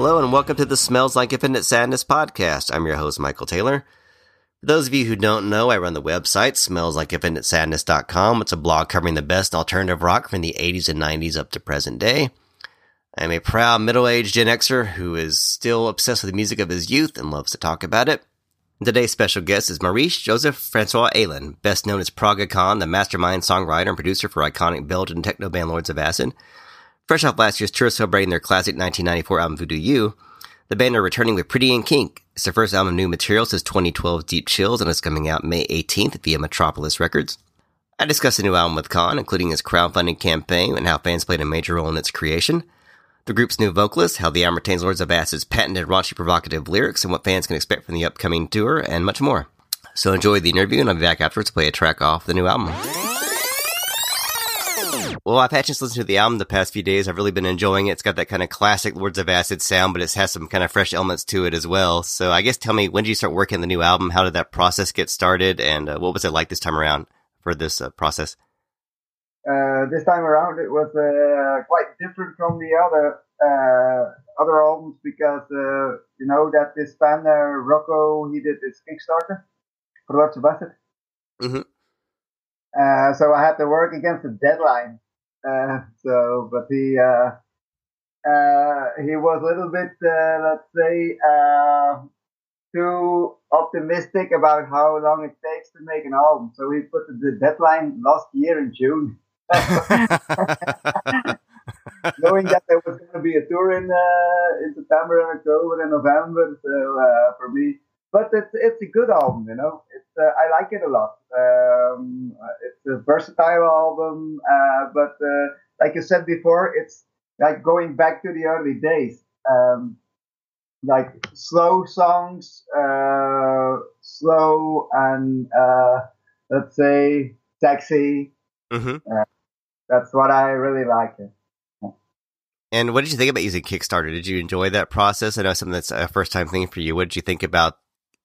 Hello and welcome to the Smells Like Infinite Sadness podcast. I'm your host, Michael Taylor. For those of you who don't know, I run the website, smells It's a blog covering the best alternative rock from the 80s and 90s up to present day. I'm a proud middle-aged Gen Xer who is still obsessed with the music of his youth and loves to talk about it. Today's special guest is Maurice Joseph Francois Aylin, best known as Praga Khan, the mastermind songwriter and producer for iconic Belgian techno band Lords of Acid. Fresh off last year's tour celebrating their classic 1994 album Voodoo-U, the band are returning with Pretty in Kink. It's their first album of new material since 2012's Deep Chills and is coming out May 18th via Metropolis Records. I discussed the new album with Khan, including his crowdfunding campaign and how fans played a major role in its creation the group's new vocalist, how the album retains Lords of Acid's patented raunchy provocative lyrics, and what fans can expect from the upcoming tour, and much more. So enjoy the interview, and I'll be back afterwards to play a track off the new album. Well, I've had a chance to the album the past few days. I've really been enjoying it. It's got that kind of classic Lords of Acid sound, but it has some kind of fresh elements to it as well. So I guess tell me, when did you start working on the new album? How did that process get started? And uh, what was it like this time around for this uh, process? Uh, this time around, it was uh, quite different from the other uh, other albums because uh, you know that this band Rocco he did this Kickstarter for Lords of Acid. Mm-hmm. Uh, so I had to work against the deadline. Uh, so, but he uh, he was a little bit, let's say, too optimistic about how long it takes to make an album. So he put the deadline last year in June. Knowing that there was going to be a tour in uh, in September and October and November, so uh, for me, but it's it's a good album, you know. It's uh, I like it a lot. Um, it's a versatile album, uh, but uh, like you said before, it's like going back to the early days. Um, like slow songs, uh, slow and let's say sexy. Mm-hmm that's what I really like. It. And what did you think about using Kickstarter? Did you enjoy that process? I know something that's a first time thing for you. What did you think about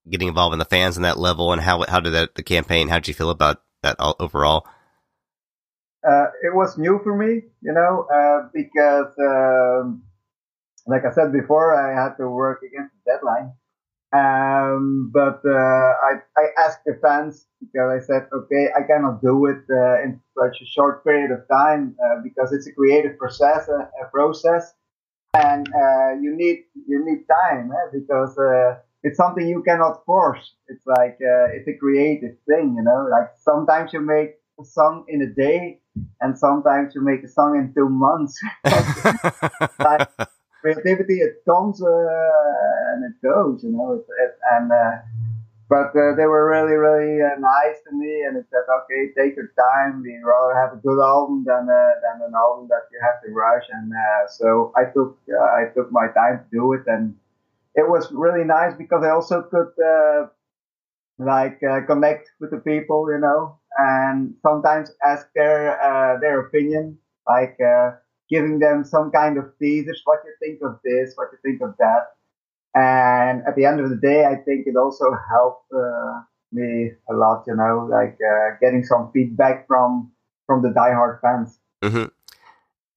getting involved in the fans on that level, and how how did that the campaign? How did you feel about that all, overall? Uh, it was new for me, you know, uh, because um, like I said before, I had to work against the deadline. Um, but uh, I, I asked the fans because I said, okay, I cannot do it uh, in such a short period of time uh, because it's a creative process, a, a process, and uh, you need you need time eh? because uh, it's something you cannot force. It's like uh, it's a creative thing, you know. Like sometimes you make a song in a day, and sometimes you make a song in two months. like, creativity it comes and it goes, you know. It, it, and uh, but uh, they were really, really uh, nice to me, and it said, okay, take your time. We'd rather have a good album than uh, than an album that you have to rush. And uh, so I took uh, I took my time to do it, and it was really nice because I also could like connect with the people, you know, and sometimes ask their their opinion, like giving them some kind of teasers. What you think of this? What you think of that? And at the end of the day, I think it also helped uh, me a lot, you know, like uh, getting some feedback from from the diehard fans. Mm-hmm.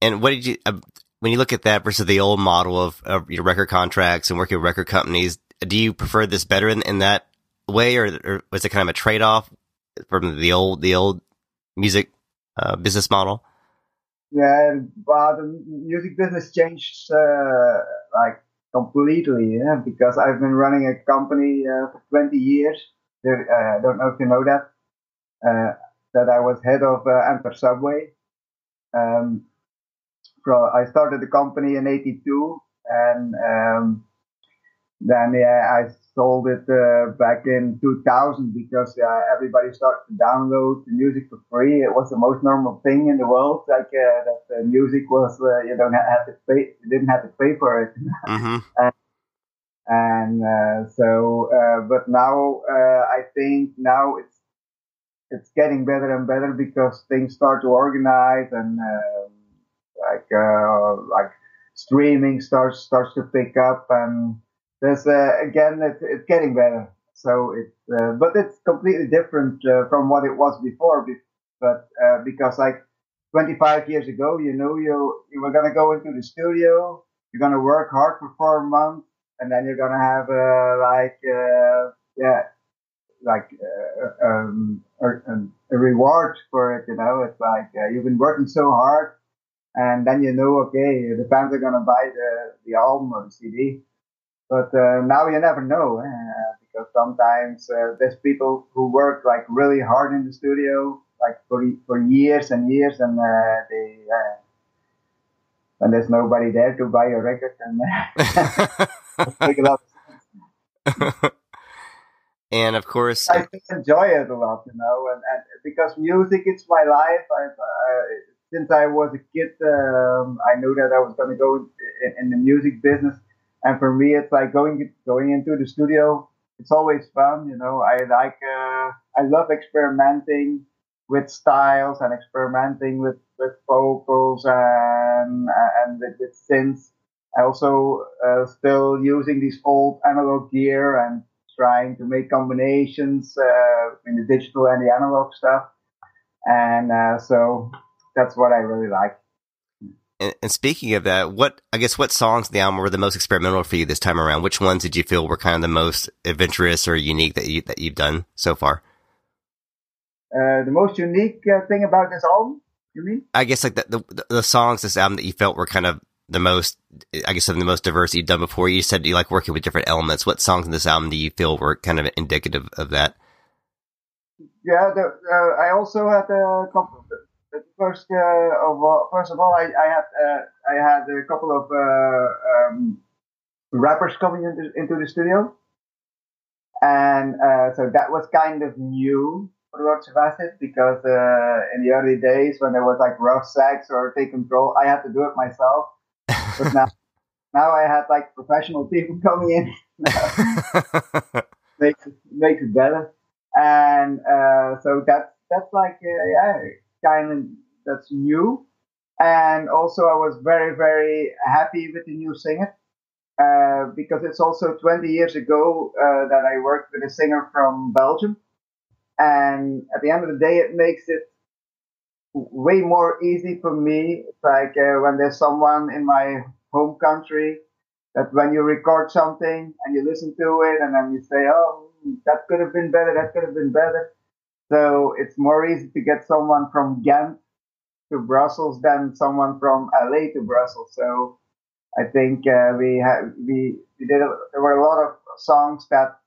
And what did you, uh, when you look at that versus the old model of, of your record contracts and working with record companies, do you prefer this better in, in that way, or, or was it kind of a trade off from the old the old music uh, business model? Yeah, well, the music business changed uh, like completely, yeah, because I've been running a company uh, for 20 years. Uh, I don't know if you know that. Uh, that I was head of uh, Antler-Subway. Um, I started the company in '82, and um, then yeah, I sold it uh, back in 2000 because uh, everybody started to download the music for free. It was the most normal thing in the world, like uh, that the music was uh, you don't have to pay, you didn't have to pay for it. Mm-hmm. and, and uh, so, uh, but now I think now it's it's getting better and better because things start to organize and um, like like streaming starts starts to pick up and there's uh, again it's, it's getting better. So it's uh, but it's completely different uh, from what it was before. But because like 25 years ago, you know, you you were gonna go into the studio, you're gonna work hard for four months, and then you're gonna have uh, like uh, yeah, like uh, um, a, a, reward for it. You know, it's like uh, you've been working so hard, and then you know, okay, the fans are gonna buy the the album or the CD. But uh, now you never know, eh? because sometimes uh, there's people who work like really hard in the studio, like for for years and years, and uh, they when there's nobody there to buy a record and take it up. and of course, I enjoy it a lot, you know, and, and because music is my life. I've, uh, since I was a kid, um, I knew that I was going to go in, in, the music business, and for me, it's like going going into the studio. It's always fun, you know. I like, uh, I love experimenting with styles and experimenting with, with vocals and, and with, with synths. I also uh, still using this old analog gear and trying to make combinations uh, in the digital and the analog stuff. And uh, so that's what I really like. And, and, speaking of that, what I guess what songs in the album were the most experimental for you this time around? Which ones did you feel were kind of the most adventurous or unique that you that you've done so far? Uh, the most unique uh, thing about this album, you mean? I guess like the, the, the songs this album that you felt were kind of the most, I guess, of the most diverse you've done before. You said you like working with different elements. What songs in this album do you feel were kind of indicative of that? Yeah, the, uh, I also had a couple. First uh, of all, first of all, I, I had uh, I had a couple of uh, um, rappers coming into, into the studio, and so that was kind of new for Lords of Acid because uh, in the early days when there was like rough sex or take control, I had to do it myself. But now, now I had like professional people coming in, makes it, makes it better. And uh, so that's that's like uh, yeah, kind of that's new. And also, I was very very happy with the new singer. Uh, because it's also 20 years ago uh, that I worked with a singer from Belgium, and at the end of the day, it makes it way more easy for me. It's like uh, when there's someone in my home country that when you record something and you listen to it and then you say, oh, that could have been better, that could have been better. So it's more easy to get someone from Ghent to Brussels than someone from LA to Brussels. So I think uh, we had we, we did a, there were a lot of songs that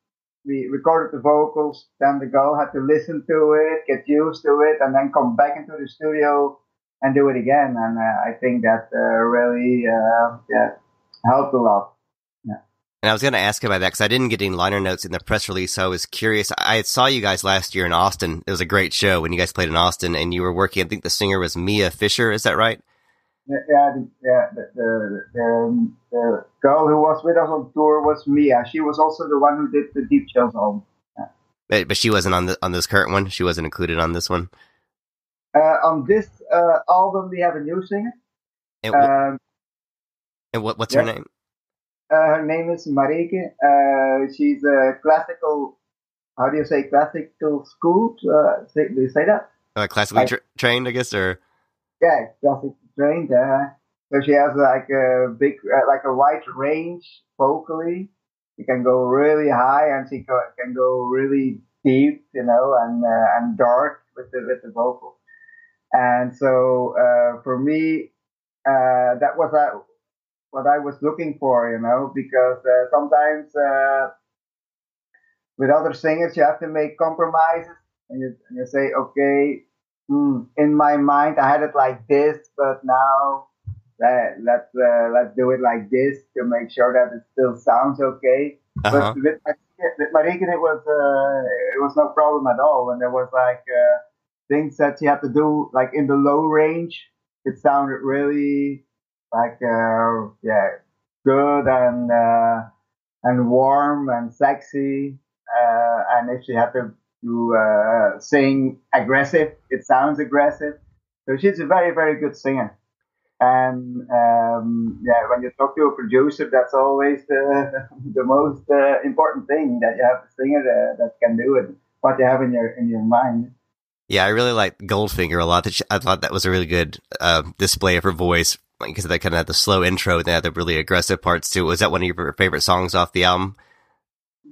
we recorded the vocals. Then the girl had to listen to it, get used to it, and then come back into the studio and do it again. And uh, I think that uh, really uh, yeah, helped a lot. And I was going to ask about that because I didn't get any liner notes in the press release. So I was curious. I saw you guys last year in Austin. It was a great show when you guys played in Austin, and you were working. I think the singer was Mea Fisher. Is that right? yeah, yeah, the, the, the, the, girl who was with us on tour was Mea. She was also the one who did the Deep Chills album. Yeah. But, but she wasn't on the on this current one. She wasn't included on this one. Uh, on this uh, album, we have a new singer. And, um, and what what's yeah. her name? Uh, her name is Marieke. Uh, she's a classical. How do you say classical school? Uh, say, do you say that? Uh, classically tra- trained, I guess, or yeah, classic trained. Uh, so she has like a big, uh, like a wide range vocally. She can go really high and she can go really deep, you know, and uh, and dark with the with the vocal. And so uh, for me, uh, that was uh, what I was looking for, you know, because uh, sometimes uh, with other singers you have to make compromises, and you, and you say, okay, mm, in my mind, I had it like this, but now let, let's uh, let's do it like this to make sure that it still sounds okay. Uh-huh. But with, with Marieke, it was uh, it was no problem at all. And there was like uh, things that you had to do like in the low range. It sounded really like uh, yeah good and uh, and warm and sexy. Uh, and if she had to uh, sing aggressive. It sounds aggressive. So she's a very, very good singer. And um, yeah, when you talk to a producer, that's always the, the most uh, important thing that you have a singer uh, that can do it. What you have in your in your mind. Yeah, I really like Goldfinger a lot. I thought that was a really good uh, display of her voice because they kind of had the slow intro and they had the really aggressive parts too. Was that one of your favorite songs off the album?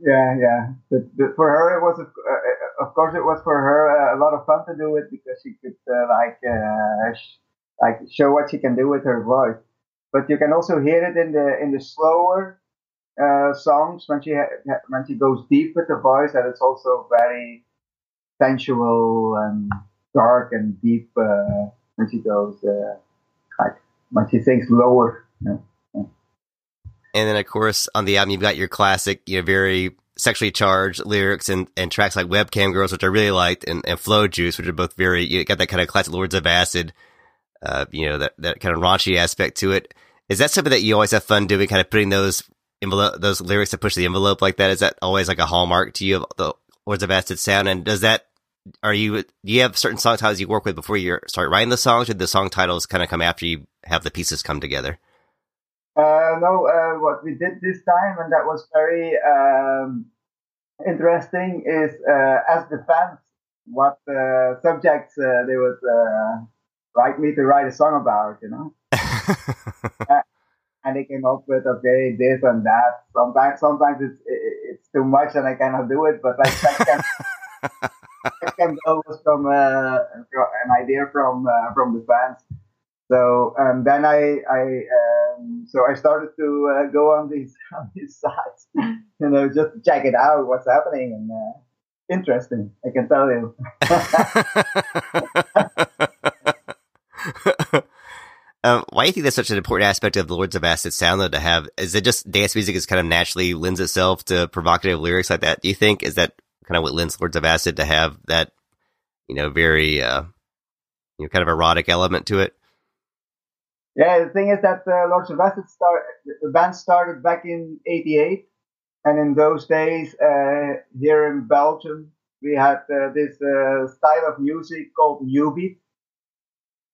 Yeah, yeah. For her, it was, uh, of course, it was for her uh, a lot of fun to do it because she could uh, like uh, sh- like show what she can do with her voice. But you can also hear it in the in the slower uh, songs when she ha- when she goes deep with the voice, that it's also very sensual and dark and deep uh, when she goes like when she sings lower. And then, of course, on the album, you've got your classic, you know, very sexually charged lyrics and, and tracks like Webcam Girls, which I really liked, and, and Flow Juice, which are both very, you got that kind of classic Lords of Acid, uh, you know, that, that kind of raunchy aspect to it. Is that something that you always have fun doing, kind of putting those envelope, those lyrics to push the envelope like that? Is that always like a hallmark to you of the Lords of Acid sound? And does that, are you, do you have certain song titles you work with before you start writing the songs, or the song titles kind of come after you have the pieces come together? Uh, no, uh, what we did this time, and that was very um, interesting, is uh, ask the fans what uh, subjects uh, they would uh, like me to write a song about, you know. and they came up with okay, this and that. Sometimes, sometimes it's it's too much, and I cannot do it. But like second, second was from an idea from from the fans. So um, then I, I um, so I started to uh, go on these on these sites, you know, just check it out, what's happening, and uh, interesting, I can tell you. um, why do you think that's such an important aspect of the Lords of Acid sound though to have? Is it just dance music is kind of naturally lends itself to provocative lyrics like that? Do you think is that kind of what lends Lords of Acid to have that, you know, very, uh, you know, kind of erotic element to it? Yeah, the thing is that uh, Lords of Acid start, the band started back in '88, and in those days, uh, here in Belgium, we had uh, this uh, style of music called new beat.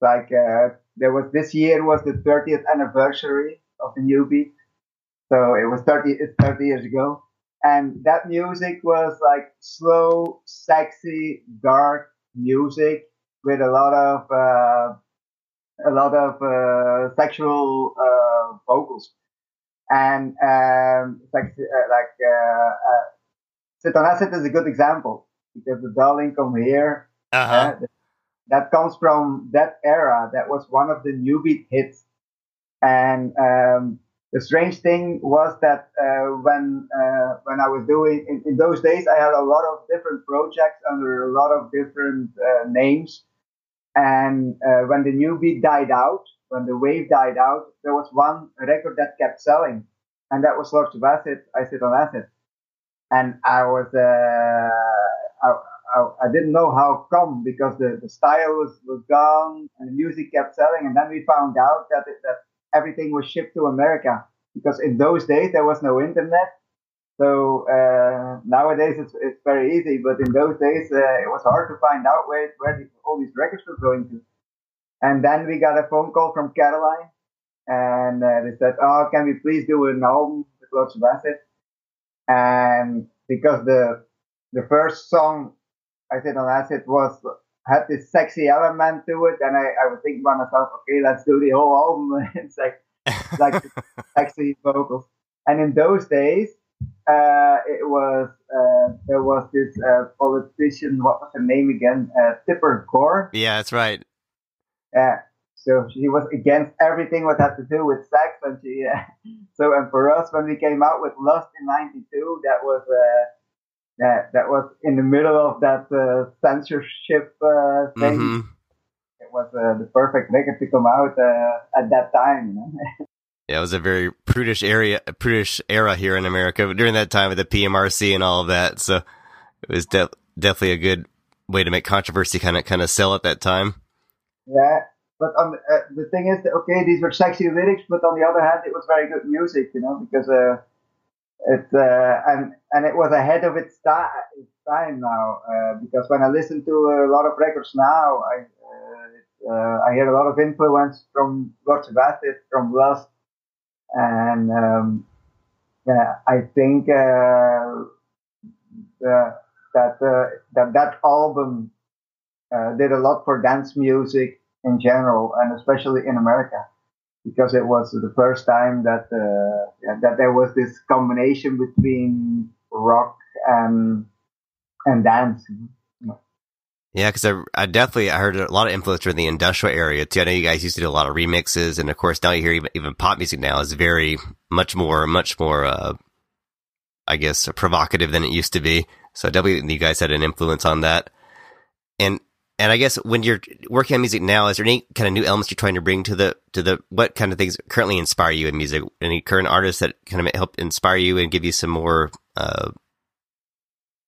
Like uh, there was this year was the 30th anniversary of the new beat, so it was 30 30 years ago, and that music was like slow, sexy, dark music with a lot of uh, a lot of uh, sexual uh, vocals, and um, like uh, like uh, Sit on Acid is a good example because the Darling Come Here uh-huh. that comes from that era. That was one of the new beat hits, and um, the strange thing was that uh, when uh, when I was doing in, in, those days, I had a lot of different projects under a lot of different uh, names. And uh, when the new beat died out, when the wave died out, there was one record that kept selling, and that was Lord of Acid. I sit on acid, and I was uh, I, I, I, didn't know how come because the, the style was, was gone and the music kept selling, and then we found out that it, that everything was shipped to America because in those days there was no internet. So uh, nowadays it's, it's very easy, but in those days uh, it was hard to find out where where the, all these records were going to. And then we got a phone call from Caroline, and uh, they said, "Oh, can we please do an album with Lords of Acid?" And because the the first song I Sit on Acid was had this sexy element to it, and I, I was thinking by myself, okay, let's do the whole album. it's like like sexy vocals. And in those days, uh, it was uh, there was this uh, politician. What was her name again? Uh, Tipper Gore. Yeah, that's right. Yeah. So she was against everything what had to do with sex, and she. so and for us, when we came out with Lust in '92, that was that that was in the middle of that uh, censorship uh, thing. Mm-hmm. It was uh, the perfect record to come out uh, at that time. You know? yeah, it was a very prudish area, prudish era here in America during that time with the PMRC and all of that. So it was de- definitely a good way to make controversy kind of kind of sell at that time. Yeah, but the, uh, the thing is, that, okay, these were sexy lyrics, but on the other hand, it was very good music, you know, because it uh, and and it was ahead of its, ta- its time now uh, because when I listen to a lot of records now, I uh, uh I hear a lot of influence from of Acid, from Lust, and um, yeah, I think uh, that uh, that that album did a lot for dance music in general, and especially in America. because it was the first time that uh, yeah, that there was this combination between rock and and dance. Yeah, because I, I, definitely I heard a lot of influence from the industrial area too. I know you guys used to do a lot of remixes, and of course now you hear even, even pop music now is very much more much more uh, I guess provocative than it used to be. So definitely you guys had an influence on that. And and I guess when you're working on music now, is there any kind of new elements you're trying to bring to the to the what kind of things currently inspire you in music? Any current artists that kind of help inspire you and give you some more uh,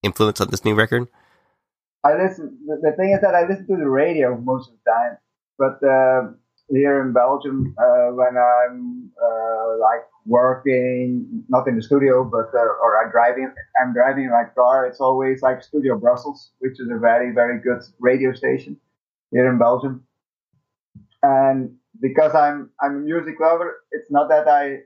influence on this new record? I listen. The thing is that I listen to the radio most of the time, but uh, here in Belgium, uh, when I'm uh, like working, not in the studio, but uh, or I'm driving, I'm driving my car. It's always like Studio Brussels, which is a very very good radio station here in Belgium. And because I'm I'm a music lover, it's not that I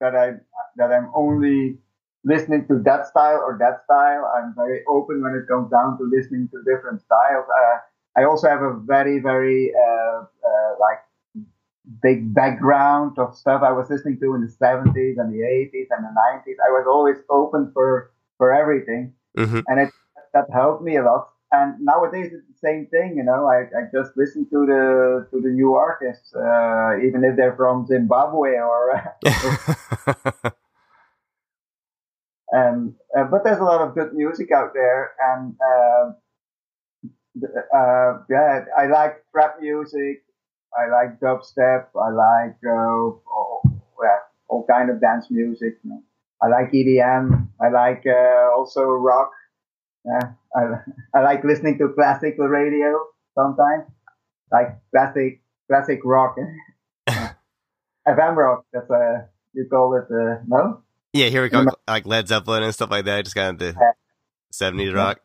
that I that I'm only listening to that style or that style. I'm very open when it comes down to listening to different styles. Uh, I also have a very, very uh, uh, like big background of stuff I was listening to in the 70s and the 80s and the 90s. I was always open for for everything, mm-hmm. and it that helped me a lot. And nowadays it's the same thing, you know. I, I just listen to the to the new artists, uh, even if they're from Zimbabwe or. and uh, but there's a lot of good music out there, and uh, uh, yeah, I like trap music. I like dubstep. I like uh, all, yeah, all kind of dance music. You know. I like EDM. I like uh, also rock. Yeah, I, I like listening to classical radio sometimes, like classic classic rock. FM rock. That's a uh, you call it uh, no? Yeah, here we go, like Led Zeppelin and stuff like that. Just kind of the seventies rock.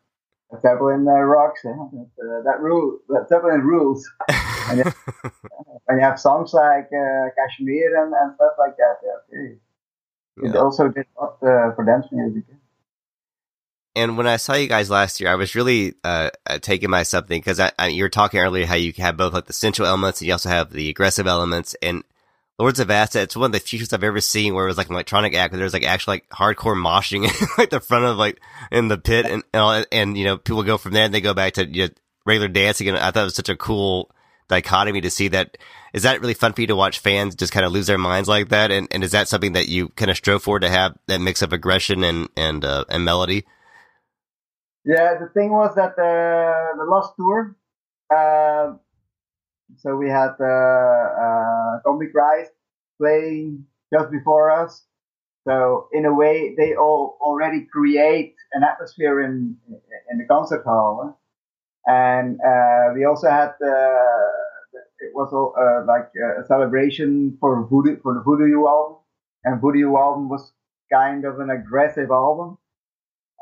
Zeppelin uh, rocks. Yeah? That, uh, that rule, that Zeppelin rules. and, you, and you have songs like uh, Kashmir and, and stuff like that. Yeah, okay. It also did lot uh, for dance music. And when I saw you guys last year, I was really uh, uh taken by something because i you were talking earlier how you have both like the sensual elements and you also have the aggressive elements. And Lords of Acid, it's one of the shows I've ever seen where it was like an electronic act, where there's like actually like hardcore moshing like the front of like in the pit and, and, and, you know, people go from there and they go back to you know, regular dancing. And I thought it was such a cool dichotomy to see that. Is that really fun for you to watch fans just kind of lose their minds like that? And, and is that something that you kind of strove for to have that mix of aggression and, and, uh, and melody? Yeah, the thing was that, uh, the last tour, uh, so we had uh, uh, Combichrist Christ playing just before us. So in a way, they all already create an atmosphere in in the concert hall, and uh, we also had uh, it was uh, like a celebration for Voodoo for the Voodoo album, and Voodoo album was kind of an aggressive album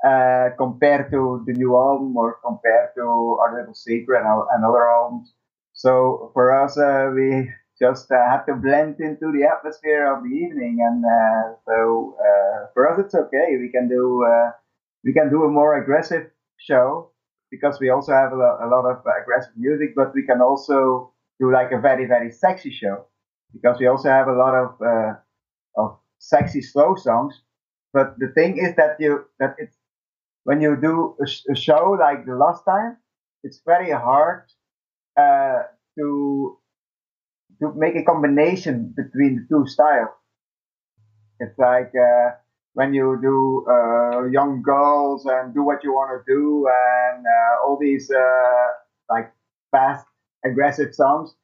uh, compared to the new album or compared to Our Little Secret and other albums. So for us, uh, we just uh, have to blend into the atmosphere of the evening, and uh, so for us, it's okay. We can do we can do a more aggressive show because we also have a, a lot of aggressive music, but we can also do like a very very sexy show because we also have a lot of uh, of sexy slow songs. But the thing is that you that it's when you do a, sh- a show like the last time, it's very hard uh, to to make a combination between the two styles. It's like uh, when you do uh, young girls and do what you want to do and uh, all these uh, like fast aggressive songs,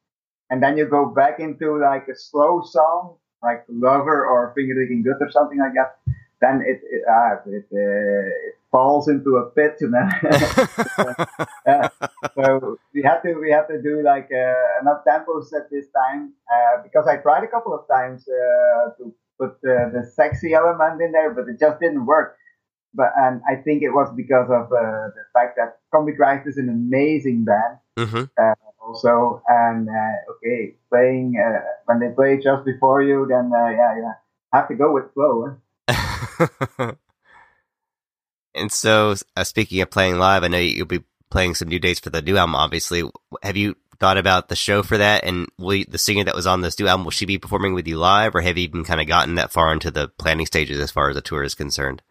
and then you go back into like a slow song like Lover or Finger Licking Good or something like that. Then it it, uh, it, uh, it falls into a pit, you know. uh, so we had to we had to do like uh, enough tempos at this time uh, because I tried a couple of times uh, to put uh, the sexy element in there, but it just didn't work. But and I think it was because of uh, the fact that Combichrist is an amazing band. Mm-hmm. also, and okay, playing when they play just before you, then yeah, yeah, have to go with flow. Huh? And so, uh, speaking of playing live, I know you'll be playing some new dates for the new album. Obviously, have you thought about the show for that? And will the singer that was on this new album will she be performing with you live, or have you even kind of gotten that far into the planning stages as far as the tour is concerned?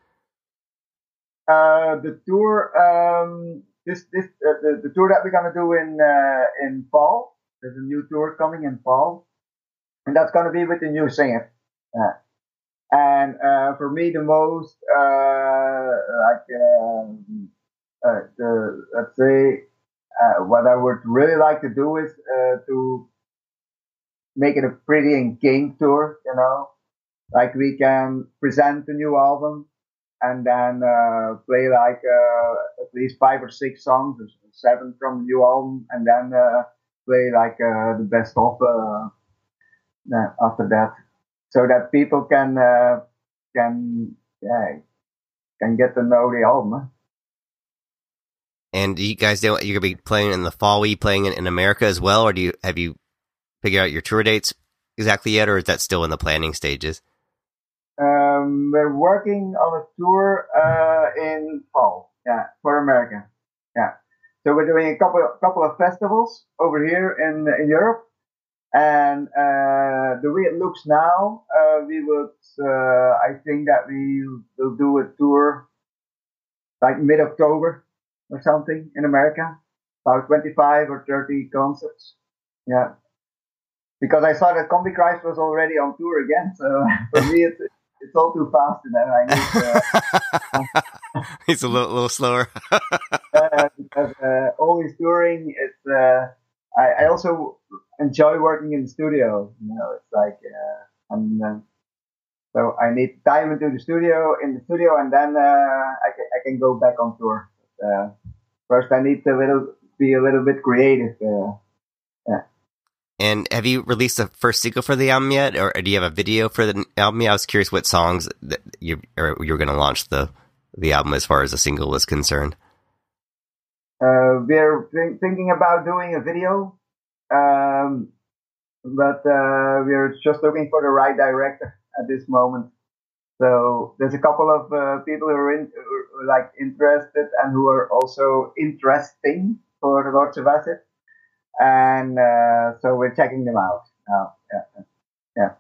Uh, the tour, um, this this uh, the, the tour that we're gonna do in uh, in fall. There's a new tour coming in fall, and that's gonna be with the new singer. Yeah. And uh, for me, the most uh, like um, uh, the let's say uh, what I would really like to do is uh, to make it a pretty and engaging tour. You know, like we can present the new album and then uh, play like at least five or six songs, or seven from the new album, and then play like the best of after that so that people can uh, can yeah, can get to know the album. And you guys know you're gonna be playing in the fall. Are you playing in, in America as well, or do you have you figured out your tour dates exactly yet, or is that still in the planning stages? Um, we're working on a tour uh, in fall, yeah, for America, yeah. So we're doing a couple couple of festivals over here in in Europe, and uh, the way it looks now, uh, we would, uh, I think that we will do a tour like mid October or something in America, about 25 or 30 concerts. Yeah. Because I saw that Combichrist was already on tour again. So for me, it's, it's all too fast. And I need uh, He's a little, little slower. because uh, always touring, it's, uh, I, I also enjoy working in the studio. You know, it's like uh, I'm. Uh, so I need time into the studio in the studio, and then uh, I can I can go back on tour. But, uh, first, I need to little be a little bit creative. Uh, yeah. And have you released the first single for the album yet, or do you have a video for the album? I was curious what songs that you or you were going to launch the the album as far as the single was concerned. Uh, we're th- thinking about doing a video um, but uh, we're just looking for the right director at this moment. So there's a couple of uh, people who are, in, who are, like interested and who are also interesting for the Lords of Acid, and uh, so we're checking them out now. Yeah, yeah.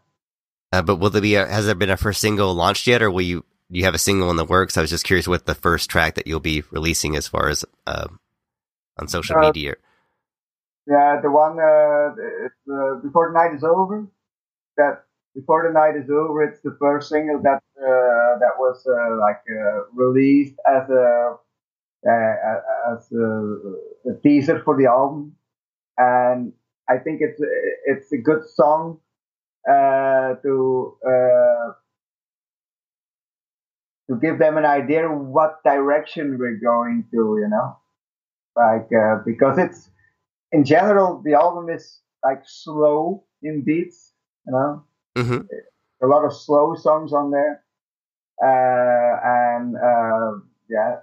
Uh, but will there be? A, has there been a first single launched yet, or will you? Do you have a single in the works? I was just curious what the first track that you'll be releasing as far as uh, on social uh, media. Yeah, the one uh, uh, before the night is over. That before the night is over, it's the first single that uh, that was uh, like uh, released as a uh, as a, a, teaser for the album, and I think it's it's a good song to to give them an idea what direction we're going to, you know, like because it's in general, the album is like slow in beats, you know. Mm-hmm. A lot of slow songs on there, uh, and uh, yeah,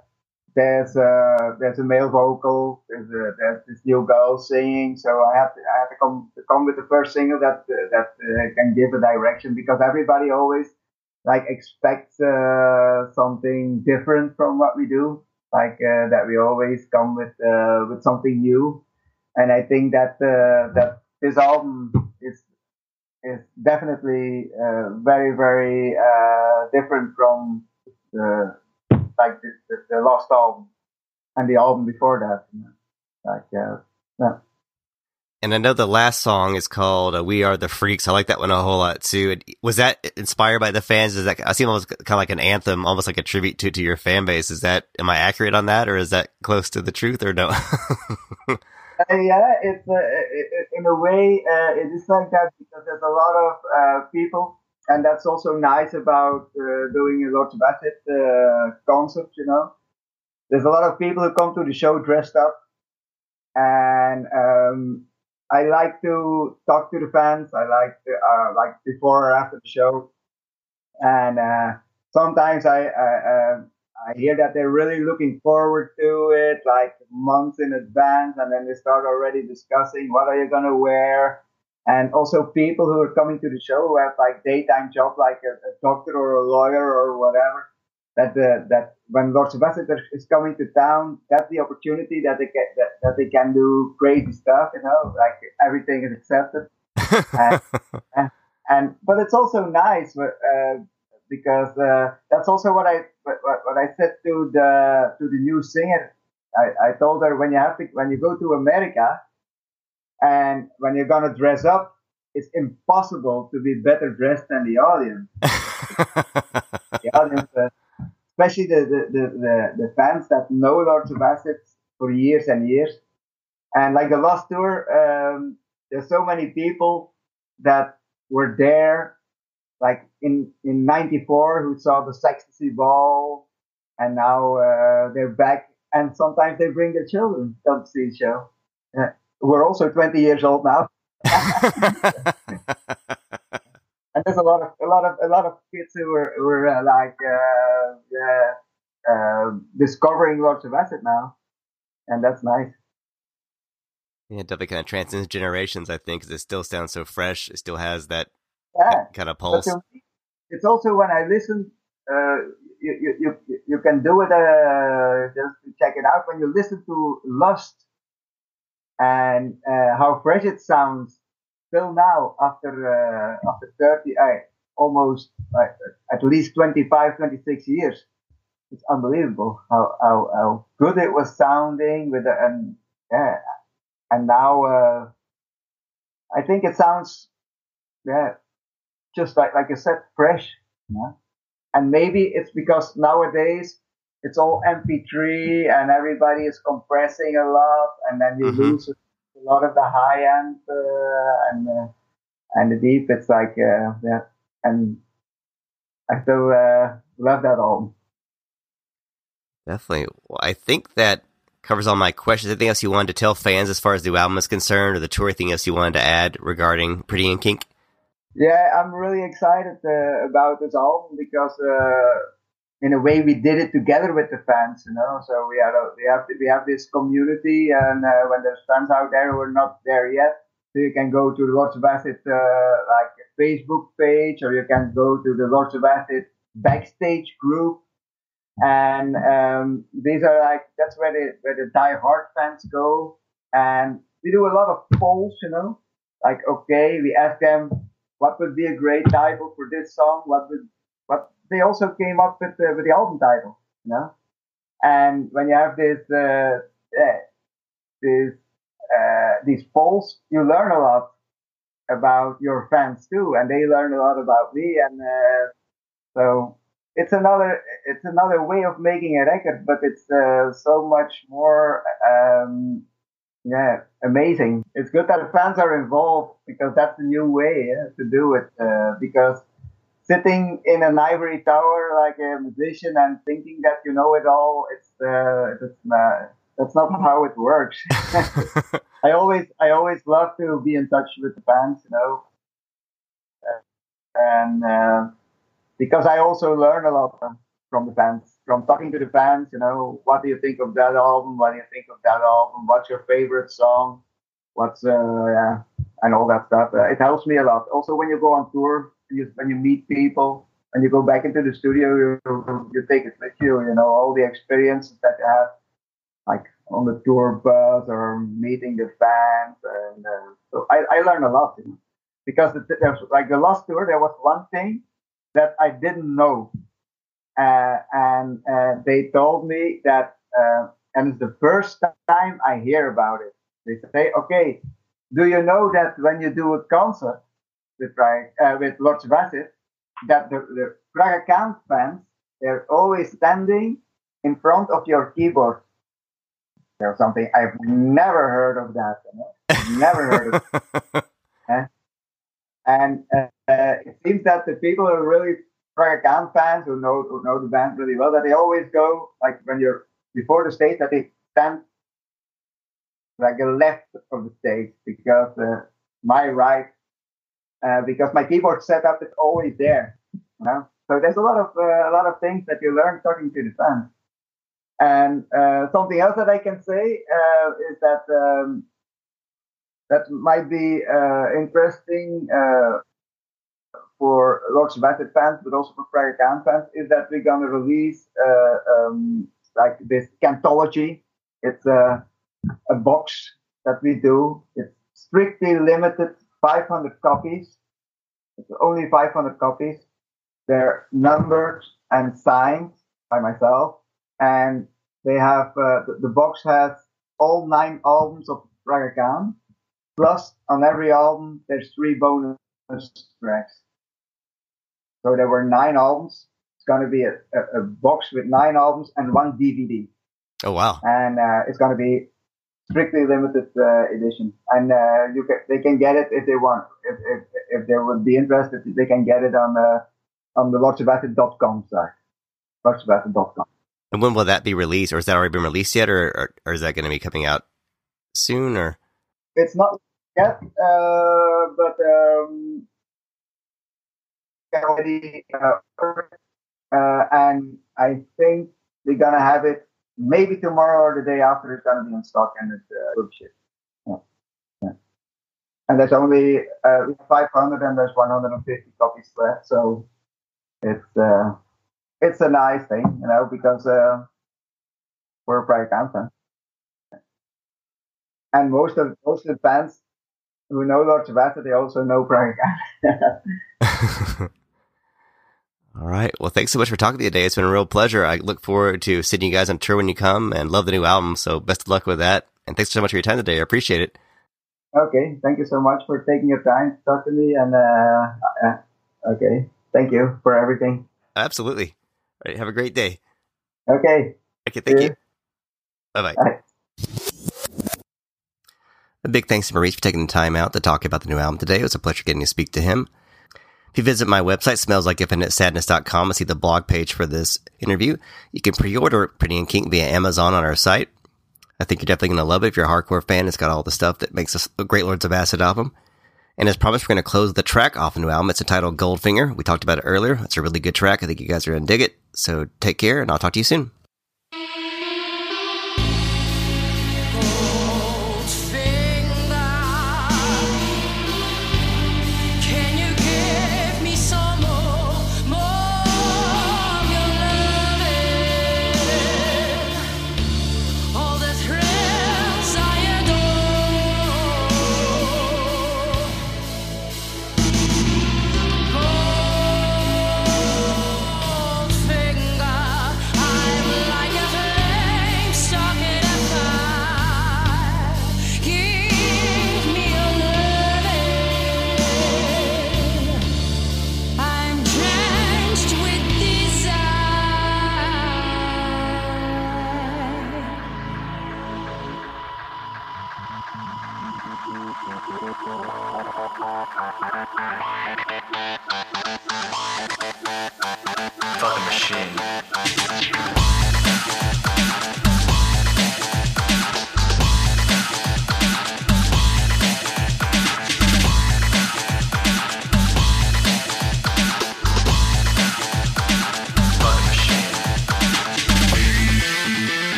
there's a there's a male vocal. There's a, there's this new girl singing. So I have to I have to come to come with the first single that uh, that uh, can give a direction because everybody always like expects uh, something different from what we do. Like uh, that we always come with with something new and I think that uh, that this album is is definitely uh, very very uh, different from the like the, the, the, last album and the album before that. You know? Like uh, yeah. And I know the last song is called uh, "We Are the Freaks." I like that one a whole lot too. Was that inspired by the fans? Is that I see almost kind of like an anthem, almost like a tribute to to your fan base? Is that am I accurate on that, or is that close to the truth, or no? Uh, yeah, it's uh, it, in a way uh, it is like that because there's a lot of uh, people, and that's also nice about uh, doing a lot of Acid uh, concert. You know, there's a lot of people who come to the show dressed up, and um, I like to talk to the fans. I like to, like before or after the show, and sometimes I. I I hear that they're really looking forward to it, like months in advance, and then they start already discussing what are you gonna wear, and also people who are coming to the show who have like daytime job, like a, a doctor or a lawyer or whatever, that the, that when Lords of Acid is coming to town, that's the opportunity that they get that, that they can do crazy stuff. You know, like everything is accepted. and, and, and, but it's also nice uh, because uh, that's also what I what, what I said to the to the new singer. I, I told her when you have to when you go to America and when you're gonna dress up, it's impossible to be better dressed than the audience. the audience, uh, especially the, the, the, the, fans that know of Acid for years and years. And like the last tour, um, there's so many people that were there, like in in '94, who saw the Ecstasy Ball, and now uh, they're back. And sometimes they bring their children to see the show. Uh, we're also 20 years old now. and there's a lot of a lot of a lot of kids who were were uh, like uh, uh, discovering Lords of Acid now, and that's nice. Yeah, definitely kind of transcends generations. I think because it still sounds so fresh. It still has that yeah. kind of pulse. It's also when I listen. Uh, you, you, you, you can do it uh, just to check it out when you listen to Lust and uh, how fresh it sounds till now after uh, after 30 uh, almost at least 25 26 years it's unbelievable how, how, how good it was sounding with the, and yeah and now uh, I think it sounds yeah just like like I said fresh yeah? and maybe it's because nowadays it's all MP3 and everybody is compressing a lot, and then you mm-hmm. lose a lot of the high end uh, and uh, and the deep. It's like uh, yeah, and I still uh, love that album. Definitely. Well, I think that covers all my questions. Anything else you wanted to tell fans as far as the album is concerned, or the tour? Anything else you wanted to add regarding Pretty in Kink? Yeah, I'm really excited uh, about this album because uh, in a way we did it together with the fans, you know. So we had a, we have we have this community, and uh, when there's fans out there who are not there yet, so you can go to the Lords of Acid uh, like Facebook page, or you can go to the Lords of Acid backstage group, and um, these are like that's where the where the die-hard fans go, and we do a lot of polls, you know. Like okay, we ask them what would be a great title for this song, what would what they also came up with the, with the album title, you know. And when you have this uh, uh, this uh, these polls, you learn a lot about your fans too, and they learn a lot about me, and uh, so it's another it's another way of making a record, but it's uh, so much more um, yeah amazing. It's good that the fans are involved because that's the new way yeah, to do it uh, because sitting in an ivory tower like a musician and thinking that you know it all. It's uh, it's that's not how it works. I always I always love to be in touch with the fans, you know, and uh, because I also learn a lot from the fans, from talking to the fans. You know, what do you think of that album? What do you think of that album? What's your favorite song? What's uh, yeah, and all that stuff. Uh, it helps me a lot. Also, when you go on tour, you, when you meet people and you go back into the studio, you, you take it with you, you know, all the experiences that you have, like on the tour bus or meeting the fans. And uh, so I, I learned a lot, you know, because there's like the last tour, there was one thing that I didn't know. Uh, and uh, they told me that, uh, and it's the first time I hear about it. They say, okay, do you know that when you do a concert, with uh, with Acid, that the, the Praga Khan fans they're always standing in front of your keyboard. or something I've never heard of that. You know? never heard of. It. Eh? And uh, it seems that the people are really Praga Khan fans who know who know the band really well that they always go like when you're before the stage that they stand like left of the stage because uh, my right uh, because my keyboard setup is always there. You know? So there's a lot of uh, a lot of things that you learn talking to the fans. And uh, something else that I can say uh, is that um, that might be uh, interesting for Lords of fans, but also for Praga Khan fans, is that we're going to release uh, um, like this Khantology. It's a, a box that we do. It's strictly limited, 500 copies. It's only 500 copies. They're numbered and signed by myself, and they have uh, the, the, box has all nine albums of Praga Khan. Plus, on every album, there's three bonus tracks. So there were nine albums. It's going to be a, a, a box with nine albums and one DVD. Oh wow! And uh, it's going to be strictly limited uh, edition, and uh, you can, they can get it if they want. If, if if they would be interested, they can get it on uh, on the lordsofacid.com site, lordsofacid.com. And when will that be released, or has that already been released yet, or or, or is that going to be coming out soon? Or it's not yet, uh, but um, already, uh, uh, and I think they're gonna have it maybe tomorrow or the day after. It's gonna be in stock and it's uh. Yeah. yeah. And there's only uh, 500 and there's 150 copies left, so it's it's a nice thing, you know, because uh, we're a private fan. And most of most of the fans who know Lord of they also know Khan. All right. Well, thanks so much for talking to me today. It's been a real pleasure. I look forward to seeing you guys on tour when you come and love the new album. So best of luck with that. And thanks so much for your time today. I appreciate it. Okay. Thank you so much for taking your time to talk to me. And, uh, uh okay. Thank you for everything. Absolutely. All right. Have a great day. Okay. Okay. Thank you. Bye-bye. Bye. A big thanks to Maurice for taking the time out to talk about the new album today. It was a pleasure getting to speak to him. If you visit my website, smellslikeinfinitesadness.com, and see the blog page for this interview, you can pre-order Pretty in Kink via Amazon on our site. I think you're definitely going to love it if you're a hardcore fan. It's got all the stuff that makes a great Lords of Acid album. And as promised, we're going to close the track off a new album. It's entitled Goldfinger. We talked about it earlier. It's a really good track. I think you guys are going to dig it. So take care, and I'll talk to you soon.